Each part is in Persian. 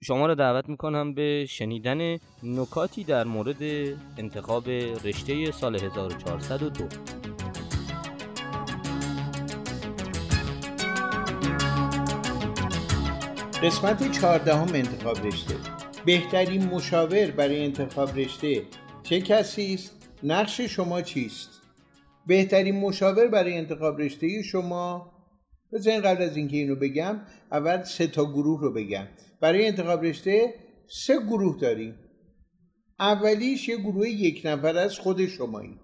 شما را دعوت می‌کنم به شنیدن نکاتی در مورد انتخاب رشته سال 1402 قسمت چهاردهم انتخاب رشته. بهترین مشاور برای انتخاب رشته چه کسی است؟ نقش شما چیست؟ بهترین مشاور برای انتخاب رشته شما بذارین قبل از اینکه اینو بگم اول سه تا گروه رو بگم. برای انتخاب رشته سه گروه داریم. اولیش یه گروه یک نفر است خود شمایی.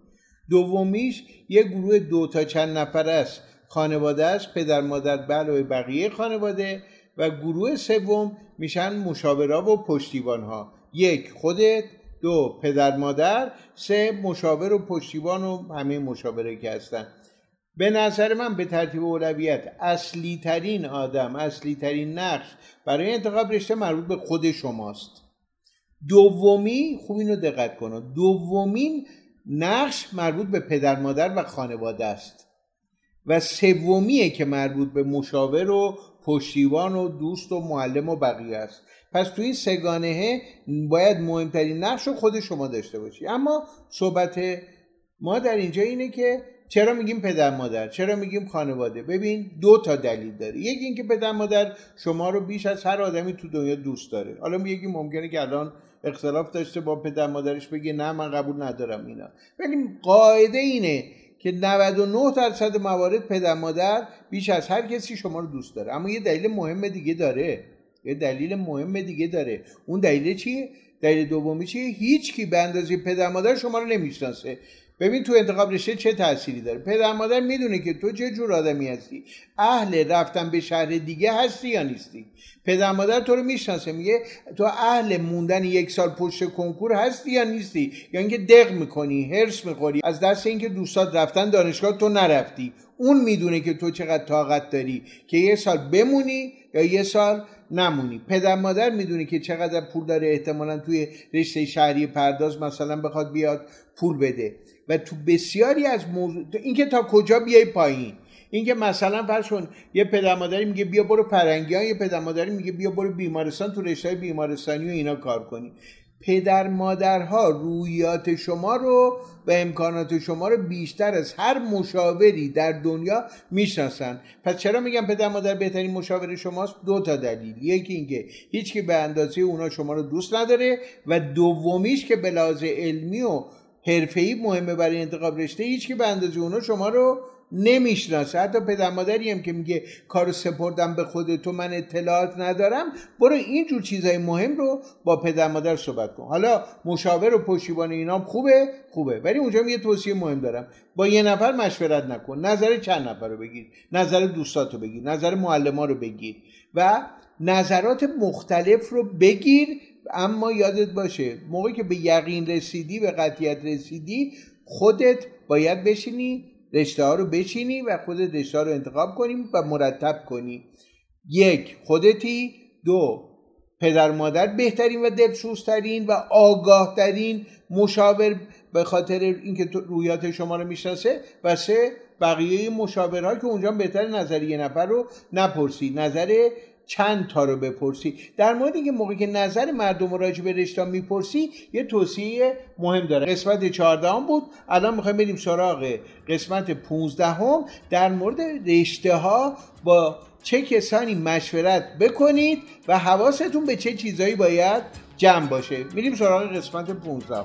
دومیش یه گروه دو تا چند نفر است خانواده است پدر مادر علاوه بقیه خانواده. و گروه سوم میشن مشاورا و پشتیبان ها یک خودت دو پدر مادر سه مشاور و پشتیبان و همه مشاوره که هستن. به نظر من به ترتیب اولویت اصلی ترین آدم اصلی ترین نقش برای انتخاب رشته مربوط به خود شماست. دومی خوب اینو دقت کنه دومین نقش مربوط به پدر مادر و خانواده است. و سومیه که مربوط به مشاور و پشتیبان و دوست و معلم و بقیه است. پس تو این سگانه باید مهمترین نقش رو خود شما داشته باشی. اما صحبت ما در اینجا اینه که چرا میگیم پدر مادر؟ چرا میگیم خانواده؟ ببین دو تا دلیل داره. یکی اینکه پدر مادر شما رو بیش از هر آدمی تو دنیا دوست داره. حالا یکی ممکنه که الان اختلاف داشته با پدر مادرش بگه نه من قبول ندارم اینا. ولی قاعده اینه که 99 درصد موارد پدر مادر بیش از هر کسی شما رو دوست داره. اما یه دلیل مهم دیگه داره. یه دلیل مهم دیگه داره. اون دلیل چیه؟ دلیل دومی چیه؟ هیچ کی به اندازه پدر مادر شما رو نمی‌شناسه. ببین تو انتخاب رشته چه تأثیری داره. پدر مادر می‌دونه که تو چه جور آدمی هستی؟ اهل رفتن به شهر دیگه هستی یا نیستی؟ پدر مادر تو رو می‌شناسه میگه تو اهل موندن یک سال پشت کنکور هستی یا نیستی؟ یا اینکه دق می‌کنی هرس می‌خوری؟ از دست اینکه دوستات رفتن دانشگاه تو نرفتی. اون می‌دونه که تو چقدر طاقت داری که یه سال بمونی یا یه سال نمونی. پدر مادر می‌دونی که چقدر پول داره. احتمالا توی رشته شهری پرداز مثلا بخواد بیاد پول بده. و تو بسیاری از موضوع اینکه تا کجا بیای پایین؟ اینکه مثلا فرض یه پدر مادری میگه بیا برو فرنگی یه پدر مادری میگه بیا برو بیمارستان تو رشته بیمارستانی و اینا کار کنی. پدر مادرها رویات شما رو و امکانات شما رو بیشتر از هر مشاوری در دنیا می‌شناسن پس چرا میگم پدر مادر بهترین مشاور شماست؟ دو تا دلیل. یکی اینکه هیچ به اندازه اونا شما رو دوست نداره و دومیش که به لحاظ علمی و حرفه‌ای مهمه برای انتخاب رشته هیچ که به اندازه اونا شما رو نمی‌شناسه. حتی پدر مادری هم که میگه کارو سپردم به خود تو من اطلاعات ندارم. برو اینجور چیزای مهم رو با پدر مادر صحبت کن. حالا مشاور و پشتیبان اینام خوبه؟ خوبه. ولی اونجا یه توصیه مهم دارم. با یه نفر مشورت نکن. نظر چند نفر رو بگیر. نظر دوستات رو بگیر. نظر معلم رو بگیر. و نظرات مختلف رو بگیر اما یادت باشه موقعی که به یقین رسیدی به قطیت رسیدی خودت باید بشینی رشته ها رو بچینی و خودت رشته ها رو انتخاب کنی و مرتب کنی. یک خودتی. دو پدر مادر بهترین و دلسوزترین و آگاهترین مشاور به خاطر اینکه رویات شما رو می‌شناسه و سه بقیه مشاورها که اونجا بهتر نظر یه نفر رو نپرسی. نظر چند تا رو بپرسی. در مورد اینکه موقعی که نظر مردم رو راجع به رشته می‌پرسی یه توصیه مهم داره. قسمت 14 هم بود. الان می‌خوایم بریم سراغ قسمت 15 هم در مورد رشته ها با چه کسانی مشورت بکنید و حواستون به چه چیزایی باید جمع باشه. میریم سراغ قسمت 15 هم.